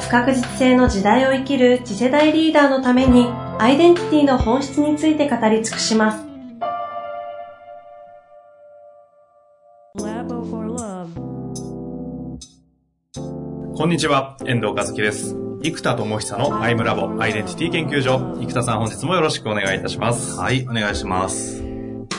不確実性の時代を生きる次世代リーダーのためにアイデンティティの本質について語り尽くします。こんにちは、遠藤和樹です。生田智久のアイムラボアイデンティティ研究所。生田さん本日もよろしくお願いいたします。はい、お願いします。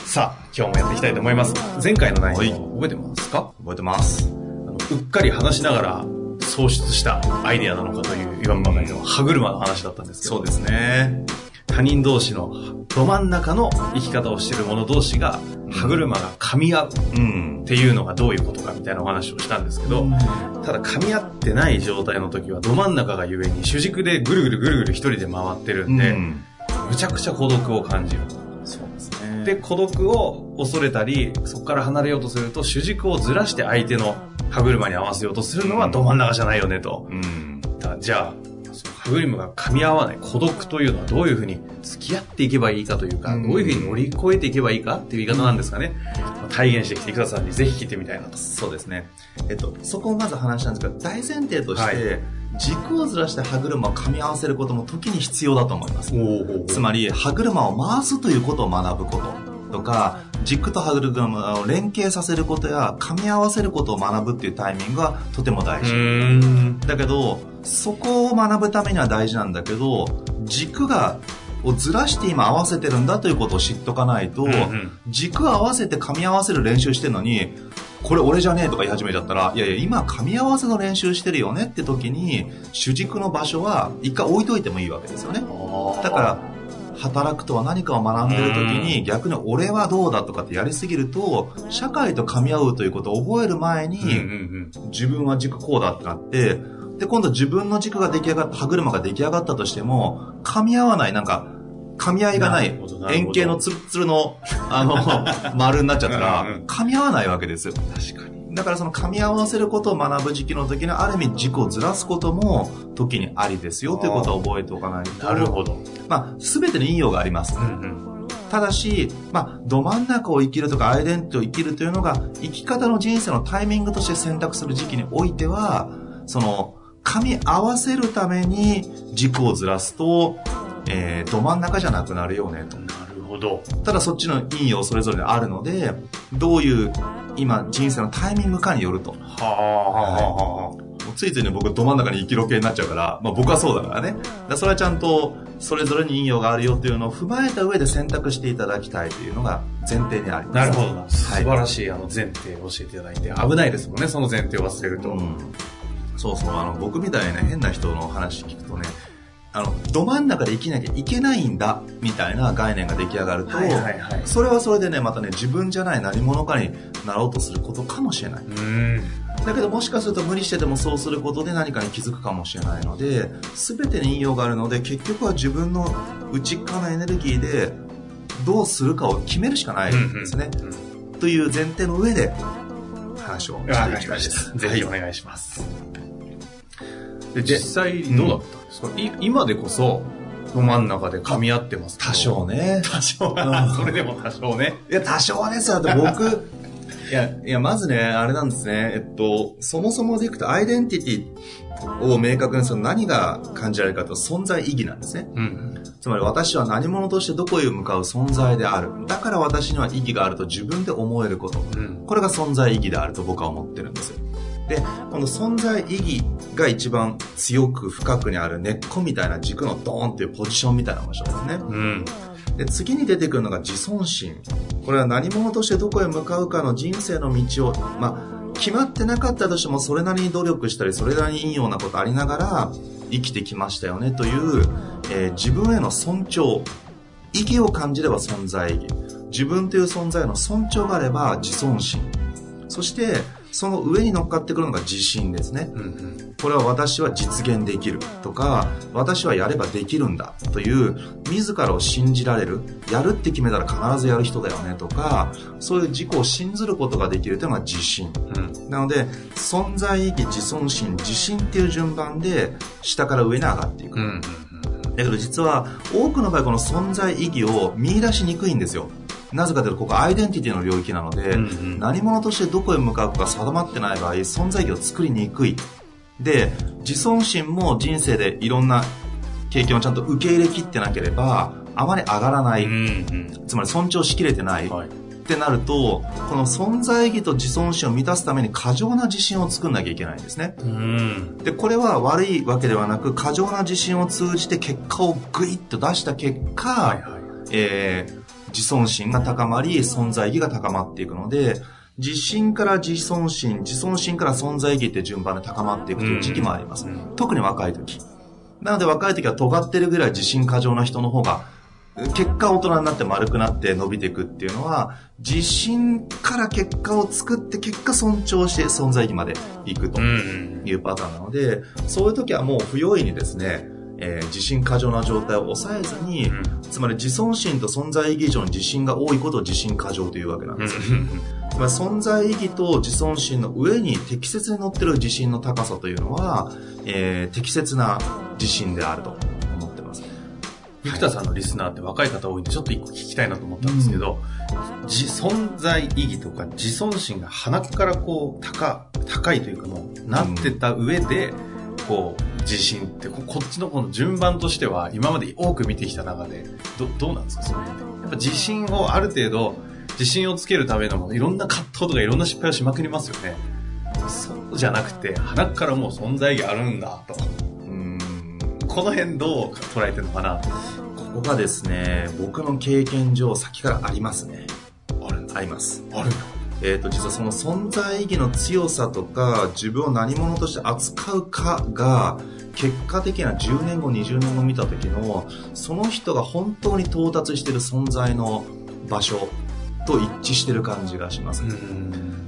さあ、今日もやっていきたいと思います。前回の内容、覚えてますか？覚えてます。あのうっかり話しながら創出したアイデアなのかという言わんばかりの歯車の話だったんですけど。そうですね。他人同士のど真ん中の生き方をしている者同士が歯車が噛み合うっていうのがどういうことかみたいなお話をしたんですけど、ただ噛み合ってない状態の時はど真ん中がゆえに主軸でぐるぐるぐるぐる一人で回ってるんで、むちゃくちゃ孤独を感じる。そうですね。で、孤独を恐れたり、そこから離れようとすると主軸をずらして相手の歯車に合わせようとするのはど真ん中じゃないよねと。うん、じゃあ、歯車が噛み合わない孤独というのはどういうふうに付き合っていけばいいかというか、どういうふうに乗り越えていけばいいかっていう言い方なんですかね。体現してきて、生田さんにぜひ聞いてみたいなと。そうですね。えっと、そこをまず話したんですが、大前提として、はい軸をずらして歯車を噛み合わせることも時に必要だと思います。つまり、歯車を回すということを学ぶこと。とか、軸と歯車を連携させることや噛み合わせることを学ぶっていうタイミングはとても大事。だけど、そこを学ぶためには大事なんだけど、軸がをずらして今合わせてるんだということを知っとかないと、うんうん、軸合わせて噛み合わせる練習してるのに、これ俺じゃねえとか言い始めちゃったら、いやいや、今噛み合わせの練習してるよねって時に、主軸の場所は一回置いといてもいいわけですよね。だから、働くとは何かを学んでる時に逆に俺はどうだとかってやりすぎると社会と噛み合うということを覚える前に自分は軸こうだってなってで今度自分の軸が出来上がった歯車が出来上がったとしても噛み合わないなんか噛み合いがない円形のツルツルのあの 丸になっちゃったら噛み合わないわけですよ。確かにだからその噛み合わせることを学ぶ時期の時にある意味軸をずらすことも時にありですよということを覚えておかないと。なるほど。まあ、すべての引用があります。うんうんただし、まあ、ど真ん中を生きるとか、アイデンティティを生きるというのが、生き方の人生のタイミングとして選択する時期においては、その、噛み合わせるために軸をずらすと、えー、ど真ん中じゃなくなるよねと。なるほど。ただそっちの引用それぞれあるので、どういう今人生のタイミングかによると。はあ、はあ、はあ。ついついね、僕ど真ん中に生きろ系になっちゃうから、まあ僕はそうだからね。だそれはちゃんと、それぞれに引用があるよっていうのを踏まえた上で選択していただきたいというのが前提にあります。なるほど。素晴らしいあの前提を教えていただいて、危ないですもんね、その前提を忘れると。うん、そうそう、あの、僕みたいな変な人の話聞くとね、あの、ど真ん中で生きなきゃいけないんだ、みたいな概念が出来上がると、はいはいはい、それはそれでね、またね、自分じゃない何者かになろうとすることかもしれない。だけどもしかすると無理してでもそうすることで何かに気づくかもしれないので、全てに引用があるので、結局は自分の内側のエネルギーでどうするかを決めるしかないんですね。うんうんうん、という前提の上で話をしていきたいです。ぜひお願いします。で、実際どうだった、そ今でこそ、ど真ん中で噛み合ってます。多少ね。多少。それでも多少ね。いや、多少ですよ。だって僕、いや、いや、まずね、あれなんですね。えっと、そもそもでいくと、アイデンティティを明確にする何が感じられるかと存在意義なんですね。うん。つまり私は何者としてどこへ向かう存在である。だから私には意義があると自分で思えること。うん、これが存在意義であると僕は思ってるんですよ。で、この存在意義が一番強く深くにある根っこみたいな軸のドーンっていうポジションみたいな場所ですね。うん。で、次に出てくるのが自尊心。これは何者としてどこへ向かうかの人生の道を、まあ、決まってなかったとしてもそれなりに努力したり、それなりにいいようなことありながら生きてきましたよねという、えー、自分への尊重。意義を感じれば存在意義。自分という存在への尊重があれば自尊心。そして、その上に乗っかってくるのが自信ですね。うんうん、これは私は実現できるとか、私はやればできるんだという、自らを信じられる、やるって決めたら必ずやる人だよねとか、そういう自己を信ずることができるというのが自信。うん、なので、存在意義、自尊心、自信っていう順番で、下から上に上がっていく。うんだけど実は多くの場合この存在意義を見出しにくいんですよ。なぜかというとここアイデンティティの領域なので、うんうん、何者としてどこへ向かうかが定まってない場合存在意義を作りにく。いで自尊心も人生でいろんな経験をちゃんと受け入れきってなければあまり上がらない、うんうん、つまり尊重しきれてない、はい、ってなるとこの存在意義と自尊心を満たすために過剰な自信を作んなきゃいけないんですね、うん、でこれは悪いわけではなく過剰な自信を通じて結果をグイッと出した結果、はいはい、えー自尊心が高まり、存在意義が高まっていくので、自信から自尊心、自尊心から存在意義って順番で高まっていくという時期もあります。うん、特に若い時。なので若い時は尖ってるぐらい自信過剰な人の方が、結果大人になって丸くなって伸びていくっていうのは、自信から結果を作って結果尊重して存在意義までいくというパターンなので、そういう時はもう不用意にですね、えー、自信過剰な状態を抑えずに、うん、つまり自尊心と存在意義以上に自信が多いことを自信過剰というわけなんです。まり存在意義と自尊心の上に適切に乗ってる自信の高さというのは、えー、適切な自信であると思ってます。生田さんのリスナーって若い方多いんで、ちょっと一個聞きたいなと思ったんですけど、うん、自存在意義とか自尊心が鼻からこう高、高いというかもう、なってた上で、うんこう、自信ってこ、こっちのこの順番としては、今まで多く見てきた中で、ど、どうなんですか？その辺やっぱ自信をある程度、自信をつけるためのもの、いろんな葛藤とかいろんな失敗をしまくりますよね。そうじゃなくて、鼻からもう存在があるんだ、と。うん。この辺どう捉えてるのかな？ここがですね、僕の経験上、先からありますね。あるあります。あるんだ。えーと、実はその存在意義の強さとか自分を何者として扱うかが結果的な10年後20年後見た時のその人が本当に到達している存在の場所と一致してる感じがします、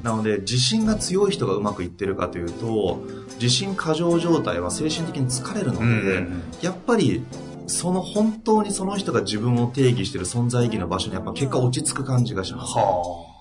なので自信が強い人がうまくいってるかというと自信過剰状態は精神的に疲れるので、やっぱりその本当にその人が自分を定義している存在意義の場所にやっぱ結果落ち着く感じがします、はあ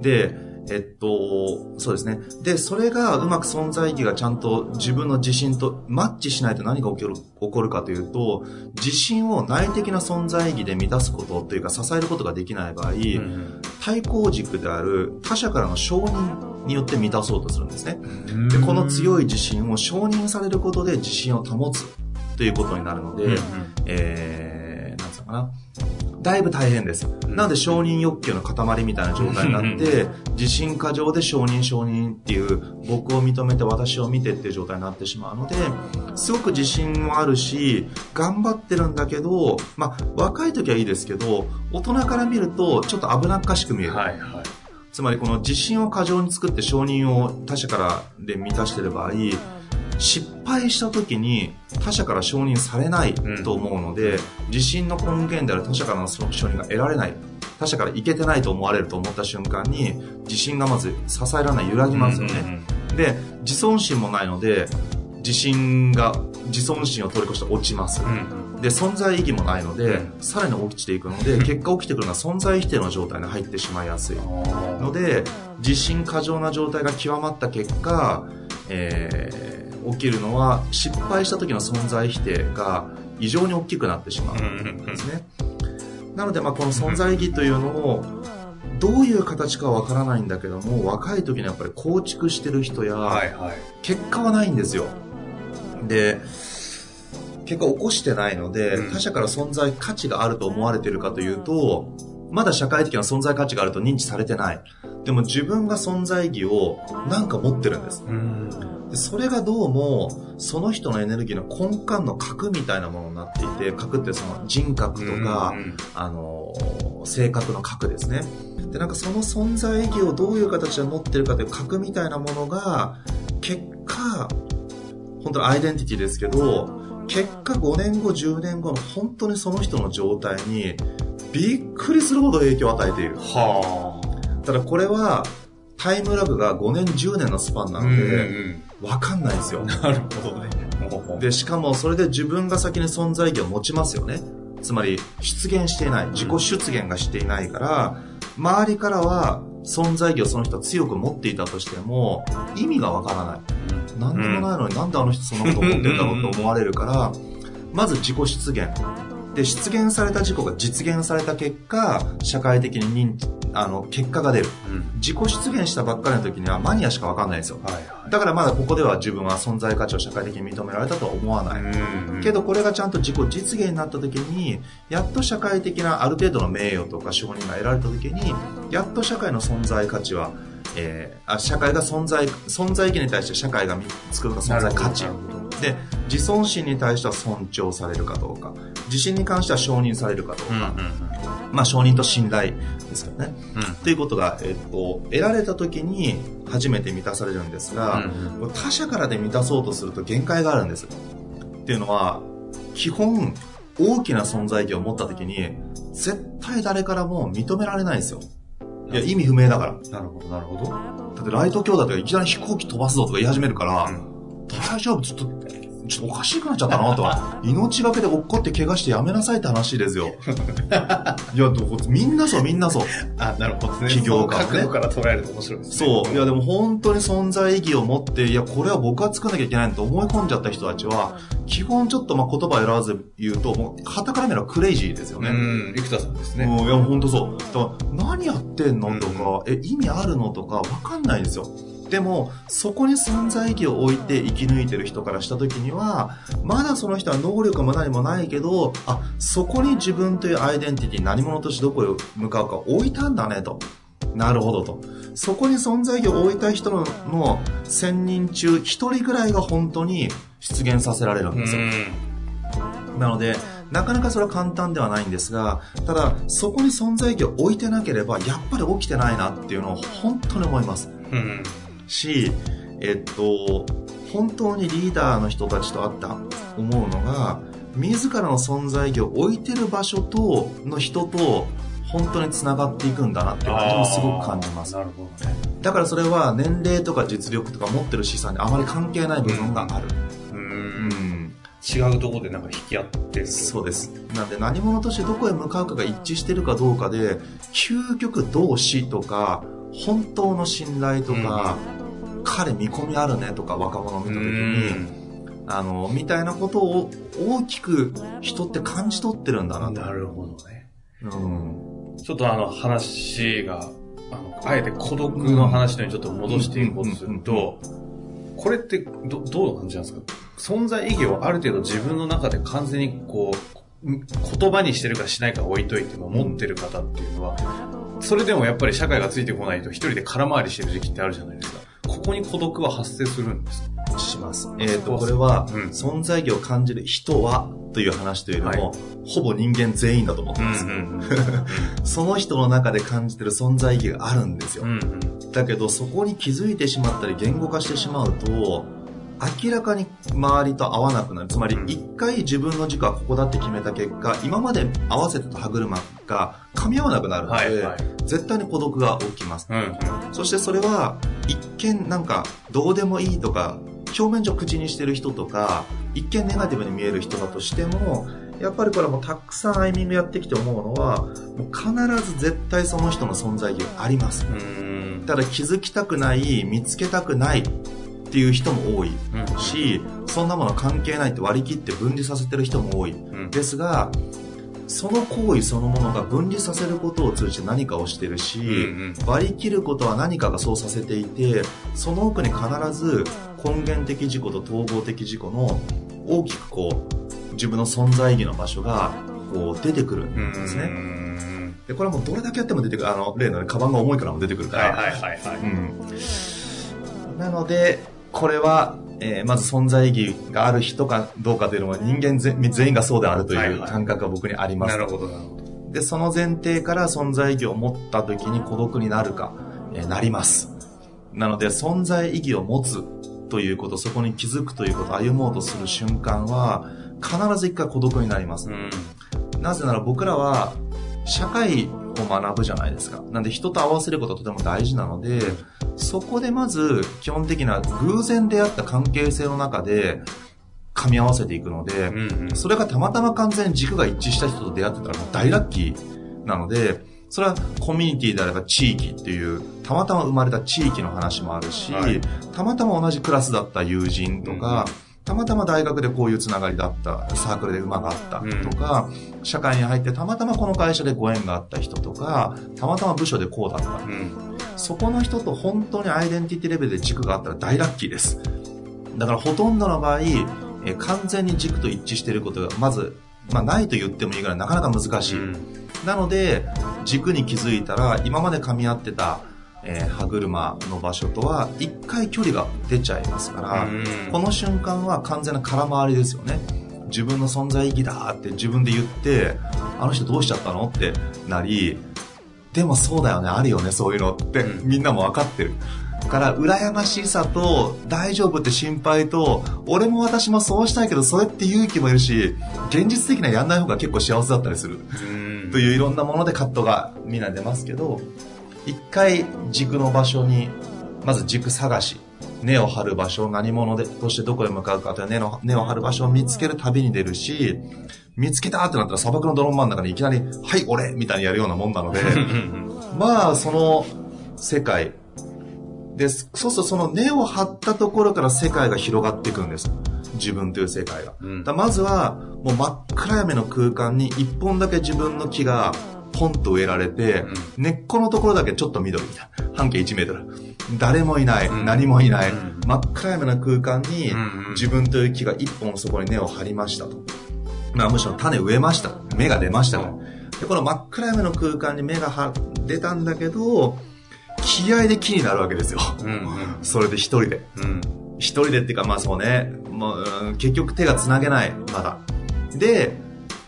で、えっと、そうですね。で、それがうまく存在意義がちゃんと自分の自信とマッチしないと何が起こる起こるかというと、自信を内的な存在意義で満たすことというか支えることができない場合、うん、対抗軸である他者からの承認によって満たそうとするんですね。で、この強い自信を承認されることで自信を保つということになるので、うん、えー、なんつうのかな。だいぶ大変です。なので承認欲求の塊みたいな状態になって、自信過剰で承認承認っていう、僕を認めて私を見てっていう状態になってしまうので、すごく自信もあるし、頑張ってるんだけど、まあ、若い時はいいですけど、大人から見るとちょっと危なっかしく見える。はいはい。つまりこの自信を過剰に作って承認を他者からで満たしてる場合、失敗した時に他者から承認されないと思うので、うん、自信の根源である他者からの承認が得られない。他者からいけてないと思われると思った瞬間に自信がまず支えられない揺らぎますよね、で自尊心もないので自信が自尊心を通り越して落ちます、うん、で存在意義もないので、さらに落ちていくので 結果起きてくるのは存在否定の状態に入ってしまいやすい。ので自信過剰な状態が極まった結果、えー起きるのは失敗した時の存在否定が異常に大きくなってしまうんですね。なので、まあ、この存在意義というのをどういう形かわからないんだけども若い時にやっぱり構築してる人や、結果はないんですよ。で結果起こしてないので、他者から存在価値があると思われてるかというとまだ社会的な存在価値があると認知されてない。でも自分が存在意義をなんか持ってるんです。でそれがどうも、その人のエネルギーの根幹の核みたいなものになっていて、核ってその人格とか、あの、性格の核ですね。で、なんかその存在意義をどういう形で持ってるかという核みたいなものが、結果、本当にアイデンティティですけど、結果5年後、10年後の本当にその人の状態にびっくりするほど影響を与えている。はあ。ただこれはタイムラグが5年、10年のスパンなので、わかんないですよ。なるほどね。で、しかもそれで自分が先に存在意義を持ちますよね。つまり、出現していない。自己出現がしていないから、周りからは存在意義をその人は強く持っていたとしても、意味がわからない。何でもないのになんであの人そんなこと思ってるんだろうと思われるから、まず自己出現。で、出現された事故が実現された結果、社会的に認知、あの、結果が出る。うん、自己出現したばっかりの時にはマニアしかわかんないんですよ。はいはい、だからまだここでは自分は存在価値を社会的に認められたとは思わない。うん、けどこれがちゃんと自己実現になった時に、やっと社会的なある程度の名誉とか承認が得られた時に、やっと社会の存在価値は、えー、あ社会が存在、存在意義に対して社会が作るか存在価値。で、自尊心に対しては尊重されるかどうか。自信に関しては承認されるかどうか。うんうんうん、まあ承認と信頼ですよね。うん、ということが、えっと、得られた時に初めて満たされるんですが、うんうん、他者からで満たそうとすると限界があるんです。っていうのは、基本、大きな存在意義を持った時に、絶対誰からも認められないんですよ。いや、意味不明だから。なるほど、なるほど。だってライト兄弟とかいきなり飛行機飛ばすぞとか言い始めるから、うん、大丈夫、ちょっとちょっとおかしくなっちゃったなとは。命がけで落っこって怪我してやめなさいって話ですよ。いや、みんなそう、みんなそう。あ、なるほどね。企業家、ね。角度から捉えると面白いですね。そう。いや、でも本当に存在意義を持って、いや、これは僕は作んなきゃいけないと思い込んじゃった人たちは、基本ちょっとまあ言葉選ばず言うと、もう、旗から見ればクレイジーですよね。うん、生田さんですね。うん、いや、本当そう。だから、何やってんのとか、え、意味あるのとか、わかんないですよ。でも、そこに存在意義を置いて生き抜いてる人からした時には、まだその人は能力も何もないけど、あ、そこに自分というアイデンティティ、何者としてどこへ向かうか置いたんだねと。なるほどと。そこに存在意義を置いた人のの1000人中1人ぐらいが本当に出現させられるんですよ。なので、なかなかそれは簡単ではないんですが、ただ、そこに存在意義を置いてなければ、やっぱり起きてないなっていうのを本当に思います。うんし、えっと、本当にリーダーの人たちと会った思うのが、自らの存在意義を置いてる場所と、の人と、本当に繋がっていくんだなっていうこともすごく感じます。なるほどね。だからそれは年齢とか実力とか持ってる資産にあまり関係ない部分がある。うん。うん違うところでなんか引き合ってるそうですなんで何者としてどこへ向かうかが一致してるかどうかで究極同志とか本当の信頼とか、彼見込みあるねとか若者を見た時に、あの、みたいなことを大きく人って感じ取ってるんだななるほどね。うん。ちょっとあの話が、あの、あえて孤独の話にちょっと戻していこうとすると、これってど、どう感じなんですか？存在意義をある程度自分の中で完全にこう、言葉にしてるかしないか置いといても持ってる方っていうのは、それでもやっぱり社会がついてこないと一人で空回りしてる時期ってあるじゃないですか。ここに孤独は発生するんですか？します。えっ、ー、と、これは、うん、存在意義を感じる人はという話というよりも、はい、ほぼ人間全員だと思ってます。その人の中で感じてる存在意義があるんですよ。うんうん、だけど、そこに気づいてしまったり言語化してしまうと、明らかに周りと合わなくなる。つまり、一回自分の軸はここだって決めた結果、今まで合わせてた歯車が噛み合わなくなるので、はいはい、絶対に孤独が起きます。うんうん、そしてそれは、一見なんか、どうでもいいとか、表面上口にしてる人とか、一見ネガティブに見える人だとしても、やっぱりこれもたくさんアイミングやってきて思うのは、もう必ず絶対その人の存在意義があります。ただ気づきたくない、見つけたくない、っていう人も多いし、そんなもの関係ないって割り切って分離させてる人も多い。ですが、その行為そのものが分離させることを通じて何かをしてるし、割り切ることは何かがそうさせていて、その奥に必ず根源的自己と統合的自己の大きくこう、自分の存在意義の場所がこう出てくるんですね。で、これはもうどれだけやっても出てくる、あの、例の、ね、カバンが重いからも出てくるから。はいはいはい、はい、うん。なので、これは、えー、まず存在意義がある人かどうかというのは人間全員がそうであるという感覚が僕にあります。はいはい、なるほど、なるほど。で、その前提から存在意義を持った時に孤独になるか、えー、なります。なので、存在意義を持つということ、そこに気づくということ、歩もうとする瞬間は、必ず一回孤独になります。うん、なぜなら僕らは、社会を学ぶじゃないですか。なんで人と合わせることはとても大事なので、そこでまず基本的な偶然出会った関係性の中で噛み合わせていくので、うんうん、それがたまたま完全に軸が一致した人と出会ってたらもう大ラッキーなので、それはコミュニティであれば地域っていう、たまたま生まれた地域の話もあるし、はい、たまたま同じクラスだった友人とか、うんたまたま大学でこういうつながりだった、サークルで馬があったとか、うん、社会に入ってたまたまこの会社でご縁があった人とか、たまたま部署でこうだった。うん、そこの人と本当にアイデンティティレベルで軸があったら大ラッキーです。だからほとんどの場合、え完全に軸と一致していることが、まず、まあないと言ってもいいぐらいなかなか難しい。うん、なので、軸に気づいたら、今まで噛み合ってた、えー、歯車の場所とは一回距離が出ちゃいますから、この瞬間は完全な空回りですよね。自分の存在意義だって自分で言って、あの人どうしちゃったのってなり、でもそうだよね、あるよね、そういうのって、みんなも分かってる。から、羨ましさと、大丈夫って心配と、俺も私もそうしたいけど、それって勇気もいるし、現実的にはやんない方が結構幸せだったりする。といういろんなものでカットがみんな出ますけど、一回軸の場所に、まず軸探し、根を張る場所、何者でとしてどこへ向かうかという根の根を張る場所を見つける旅に出るし、見つけたってなったら砂漠の泥の真ん中にいきなり、はい、俺みたいにやるようなもんなので、まあ、その世界、で、そうするとその根を張ったところから世界が広がっていくんです。自分という世界が。うん、まずは、もう真っ暗闇の空間に一本だけ自分の木がポンと植えられて、うん、根っこのところだけちょっと緑みたいな。半径1メートル。誰もいない、うん、何もいない、うん、真っ暗闇な空間に、自分という木が一本そこに根を張りましたと。まあむしろ種植えました。芽が出ましたで、この真っ暗闇の空間に芽が出たんだけど、気合で木になるわけですよ。うんうん、それで一人で。一人でっていうか、まあそうね、もう結局手が繋げない、まだ。で、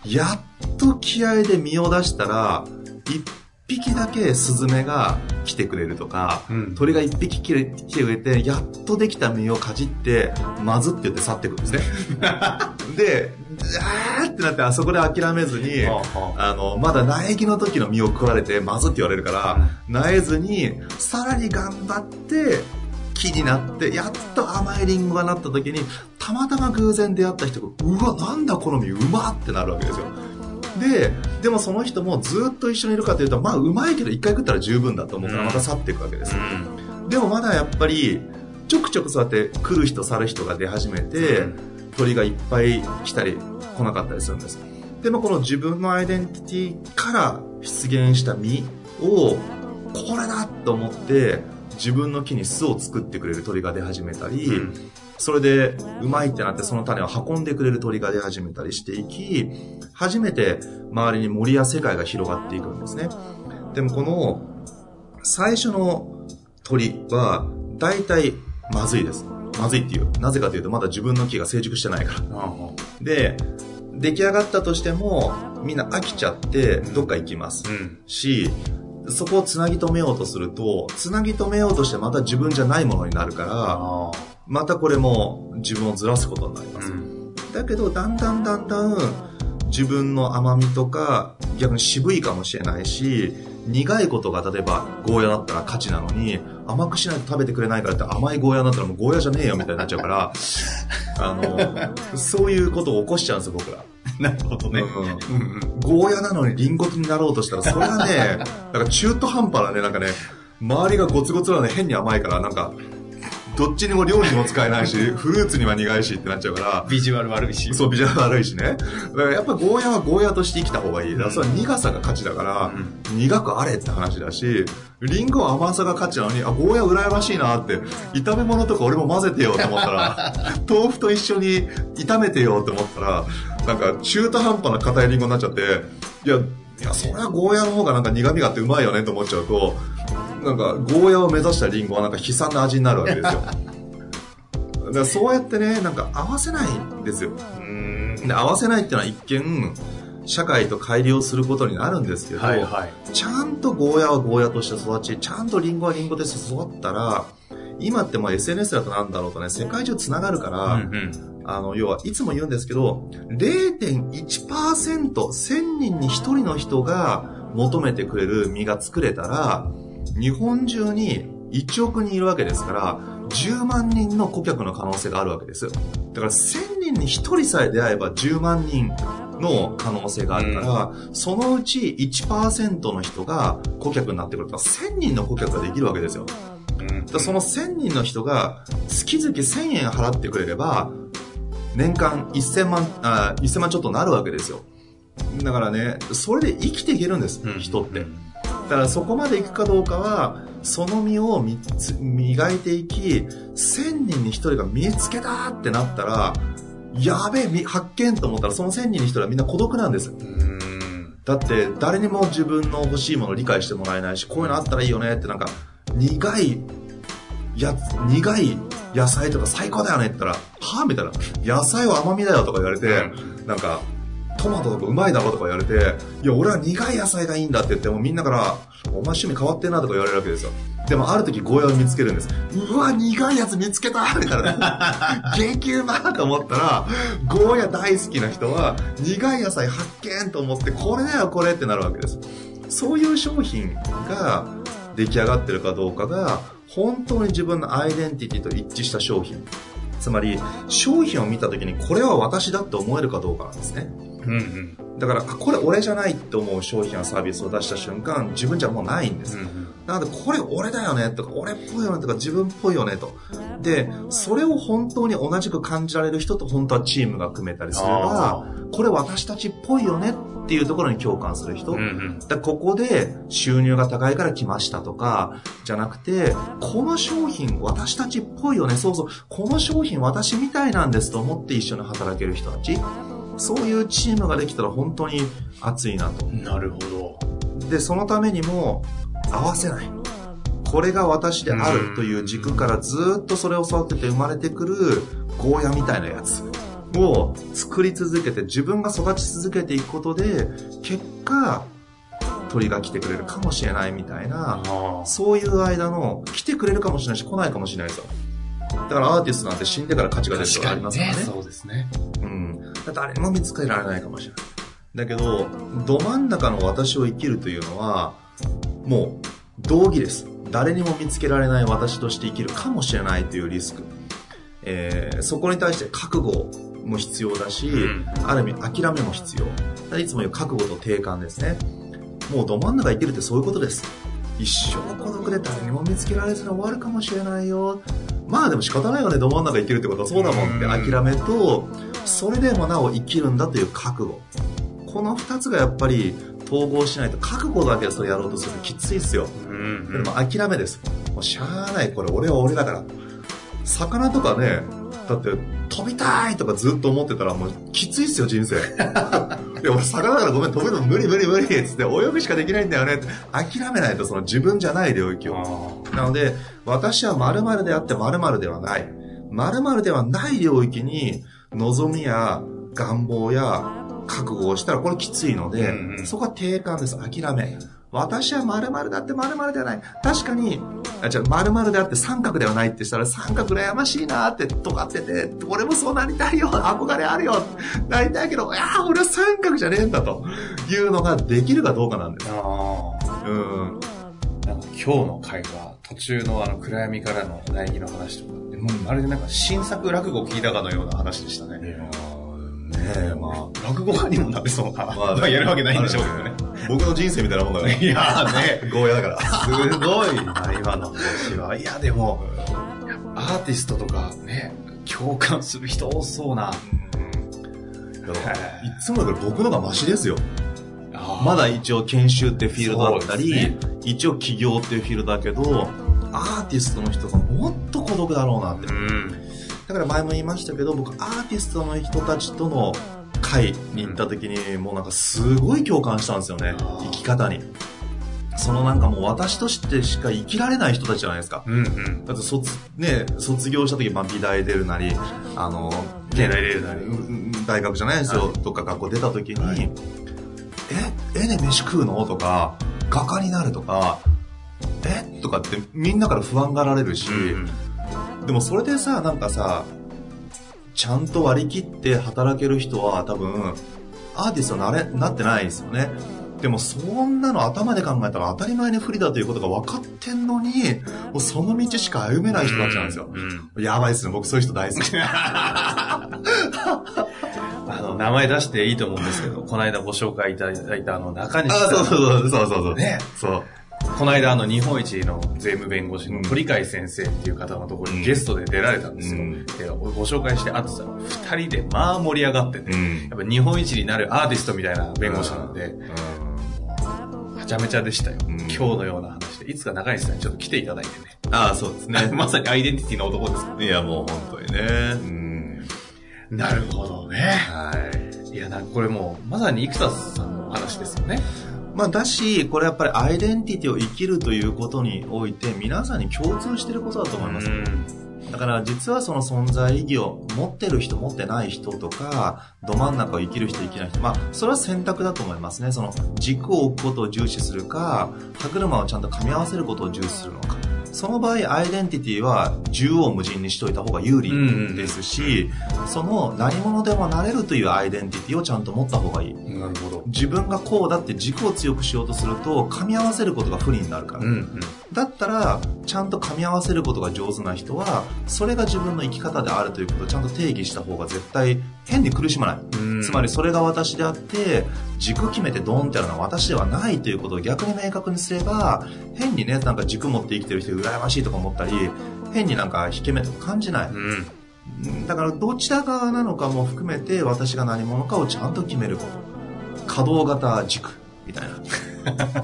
やっと気合で身を出したら、一匹だけスズメが来てくれるとか、うん、鳥が一匹来てくれて、やっとできた実をかじって、まずって言って去ってくるんですね。で、あーってなってあそこで諦めずに、あの、まだ苗木の時の実を食われて、まずって言われるから、うん、苗えずに、さらに頑張って、木になって、やっと甘いリンゴがなった時に、たまたま偶然出会った人が、うわ、なんだこの実、うまってなるわけですよ。で、でもその人もずっと一緒にいるかというと、まあうまいけど一回食ったら十分だと思うからまた去っていくわけです。うん、でもまだやっぱり、ちょくちょくそうやって来る人去る人が出始めて、うん、鳥がいっぱい来たり来なかったりするんです。でもこの自分のアイデンティティから出現した実を、これだと思って、自分の木に巣を作ってくれる鳥が出始めたり、うんそれで、うまいってなってその種を運んでくれる鳥が出始めたりしていき、初めて周りに森や世界が広がっていくんですね。でもこの、最初の鳥は、大体まずいです。まずいっていう。なぜかというと、まだ自分の木が成熟してないから。で、出来上がったとしても、みんな飽きちゃって、どっか行きます。うん、し、そこをつなぎ止めようとすると、つなぎ止めようとしてまた自分じゃないものになるから、またこれも自分をずらすことになります。うん、だけど、だんだんだんだん自分の甘みとか、逆に渋いかもしれないし、苦いことが例えばゴーヤだったら価値なのに、甘くしないと食べてくれないからって甘いゴーヤだったらもうゴーヤじゃねえよみたいになっちゃうから、あの、そういうことを起こしちゃうんですよ、僕ら。なるほどね。ゴーヤなのにリンゴになろうとしたら、それはね、なんか中途半端なね、なんかね、周りがゴツゴツなので変に甘いから、なんか、どっちにも料理にも使えないし、フルーツには苦いしってなっちゃうから。ビジュアル悪いし。そう、ビジュアル悪いしね。だからやっぱゴーヤはゴーヤとして生きた方がいい。だからそれは苦さが価値だから、うん、苦くあれって話だし、リンゴは甘さが価値なのに、あ、ゴーヤ羨ましいなって、炒め物とか俺も混ぜてよって思ったら、豆腐と一緒に炒めてよって思ったら、なんか中途半端な硬いリンゴになっちゃって、いや、いや、それはゴーヤの方がなんか苦味があってうまいよねと思っちゃうと、なんか、ゴーヤを目指したリンゴはなんか悲惨な味になるわけですよ。だからそうやってね、なんか合わせないんですよ。で合わせないっていうのは一見、社会と乖離をすることになるんですけど、はいはい、ちゃんとゴーヤはゴーヤとして育ち、ちゃんとリンゴはリンゴとして育ったら、今ってもう SNS だとなんだろうとね、世界中繋がるから、うんうん、あの、要はいつも言うんですけど、0.1%、1000人に1人の人が求めてくれる身が作れたら、日本中に1億人いるわけですから、10万人の顧客の可能性があるわけです。だから1000人に1人さえ出会えば10万人の可能性があるから、うん、そのうち1%の人が顧客になってくると1000人の顧客ができるわけですよ。うん、その1000人の人が月々1000円払ってくれれば、年間1000万、あ1000万ちょっとなるわけですよ。だからね、それで生きていけるんです、うん、人って。だからそこまで行くかどうかは、その身を磨いていき、1000人に1人が見つけたってなったら、やべえ、発見と思ったらその1000人に1人はみんな孤独なんです。だって誰にも自分の欲しいものを理解してもらえないし、こういうのあったらいいよねってなんか、苦い、や、苦い野菜とか最高だよねって言ったら、はぁみたいな。野菜は甘みだよとか言われて、なんか、トマトとかうまいだろとか言われて、いや、俺は苦い野菜がいいんだって言ってもみんなから、お前趣味変わってんなとか言われるわけですよ。でもある時ゴーヤを見つけるんです。うわ、苦いやつ見つけたみたいな。激うまと思ったら、ゴーヤ大好きな人は、苦い野菜発見と思って、これだよこれってなるわけです。そういう商品が出来上がってるかどうかが、本当に自分のアイデンティティと一致した商品。つまり、商品を見た時にこれは私だって思えるかどうかなんですね。うんうん、だから、これ俺じゃないって思う商品やサービスを出した瞬間、自分じゃもうないんです。うんうん、なので、これ俺だよねとか、俺っぽいよねとか、自分っぽいよねと。で、それを本当に同じく感じられる人と本当はチームが組めたりすれば、これ私たちっぽいよねっていうところに共感する人。うんうん、だここで収入が高いから来ましたとか、じゃなくて、この商品私たちっぽいよね。そうそう。この商品私みたいなんですと思って一緒に働ける人たち。そういうチームができたら本当に熱いなと。なるほど。で、そのためにも合わせない。これが私であるという軸からずっとそれを育てて生まれてくるゴーヤみたいなやつを作り続けて自分が育ち続けていくことで結果鳥が来てくれるかもしれないみたいなそういう間の来てくれるかもしれないし来ないかもしれないですよだからアーティストなんて死んでから価値が出るとかありますからね。そうですね。うん。誰も見つけられないかもしれない。だけど、ど真ん中の私を生きるというのは、もう、道義です。誰にも見つけられない私として生きるかもしれないというリスク。えー、そこに対して覚悟も必要だし、うん、ある意味諦めも必要。いつも言う覚悟と定感ですね。もうど真ん中生きるってそういうことです。一生孤独で誰にも見つけられずに終わるかもしれないよ。まあでも仕方ないよね、ど真ん中生きるってことはそうだもんって諦めと、それでもなお生きるんだという覚悟。この二つがやっぱり統合しないと覚悟だけでそれやろうとするときついっすよ。でも諦めです。もうしゃーない、これ俺は俺だから。魚とかね、だって飛びたいとかずっと思ってたらもうきついっすよ、人生。いや、俺魚だからごめん、飛べるの無理無理無理っつって泳ぐしかできないんだよね諦めないとその自分じゃない領域を。なので、私は〇〇であって〇〇ではない。〇〇ではない領域に望みや願望や覚悟をしたらこれきついので、うんうん、そこは定感です。諦め。私は〇〇だって〇〇ではない。確かに、あ、じゃ〇〇であって三角ではないってしたら三角羨ましいなって尖ってて、俺もそうなりたいよ、憧れあるよ、なりたいけど、いや俺は三角じゃねえんだというのができるかどうかなんです。うん。なんか今日の会話、途中のあの暗闇からの苗木の話とか、もうまるでなんか新作落語を聞いたかのような話でしたね。ねえ、まあ。落語家にもなれそうな。まあ、やるわけないんでしょうけどね。僕の人生みたいなもんだから。いやね。ゴーヤだから。すごいな、今の話は。いや、でも、アーティストとかね、共感する人多そうな。いつもだから僕のがマシですよ。まだ一応研修ってフィールドだったり、ね、一応起業っていうフィールドだけど、アーティストの人がもっと孤独だろうなって。うんだから前も言いましたけど、僕アーティストの人たちとの会に行った時に、もうなんかすごい共感したんですよね。生き方に。そのなんかもう私としてしか生きられない人たちじゃないですか。うんうん、だって卒、ね、卒業した時、まあ、美大出るなり、あの、芸大出るなり、大学じゃないですよ、とか学校出た時に、はい、え、絵で飯食うの？とか、画家になるとか、え？とかってみんなから不安がられるし、うんでもそれでさ、なんかさ、ちゃんと割り切って働ける人は多分、アーティストなれ、なってないですよね。でもそんなの頭で考えたら当たり前に不利だということが分かってんのに、もうその道しか歩めない人たちなんですよ。うん、やばいっすね。僕そういう人大好き。あの、名前出していいと思うんですけど、この間ご紹介いただいたあの、中西さん。あ、そうそうそう、そうそうそう。ね。そう。この間、あの、日本一の税務弁護士の鳥海先生っていう方のところにゲストで出られたんですよ。うん、でご紹介して会ってたら、二人でまあ盛り上がってて、うん、やっぱ日本一になるアーティストみたいな弁護士なんで、うん、はちゃめちゃでしたよ。今日のような話で。いつか中西さんにちょっと来ていただいてね。ああ、そうですね。まさにアイデンティティの男ですいや、もう本当にね。なるほどね。はい。いや、なんかこれもう、まさに生田さんの話ですよね。まあ、だし、これやっぱりアイデンティティを生きるということにおいて、皆さんに共通してることだと思います。だから実はその存在意義を持ってる人持ってない人とか、ど真ん中を生きる人生きない人、まあそれは選択だと思いますね。その軸を置くことを重視するか、歯車をちゃんと噛み合わせることを重視するのか。その場合、アイデンティティは縦横無尽にしといた方が有利ですし、その何者でもなれるというアイデンティティをちゃんと持った方がいい。なるほど。自分がこうだって軸を強くしようとすると、噛み合わせることが不利になるから。うんうん、だったら、ちゃんと噛み合わせることが上手な人は、それが自分の生き方であるということをちゃんと定義した方が絶対変に苦しまない。つまりそれが私であって、軸決めてドンってやるのは私ではないということを逆に明確にすれば、変にね、なんか軸持って生きてる人羨ましいとか思ったり、変になんか引け目とか感じない。うん、だからどちら側なのかも含めて私が何者かをちゃんと決めること。可動型軸みたいな。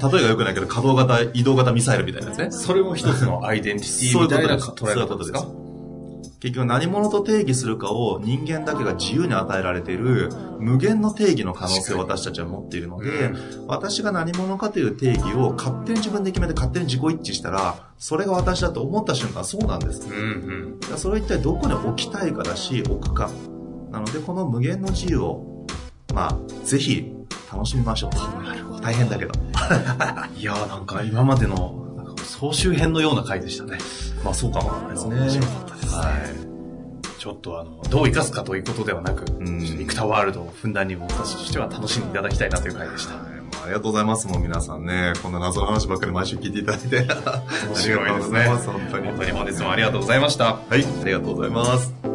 例えが良くないけど、可動型、移動型ミサイルみたいなやつね。それも一つのアイデンティティみたいな捉え方ですか？結局何者と定義するかを人間だけが自由に与えられている無限の定義の可能性を私たちは持っているので、うん、私が何者かという定義を勝手に自分で決めて勝手に自己一致したら、それが私だと思った瞬間そうなんです。うんうん、それを一体どこに置きたいかだし、置くか。なのでこの無限の自由を、まあ、ぜひ楽しみましょう。なるほど。大変だけど。いやーなんか今までの総集編のような回でしたね。まあそうかもないですね。面白かったですね。はい。ちょっとあの、どう生かすかということではなく、うん、生田ワールドをふんだんに僕たちとしては楽しんでいただきたいなという回でした。はい、ありがとうございます。もう皆さんね、こんな謎の話ばっかり毎週聞いていただいて。面白いですね。本当に。本当に本日もありがとうございました。はい、ありがとうございます。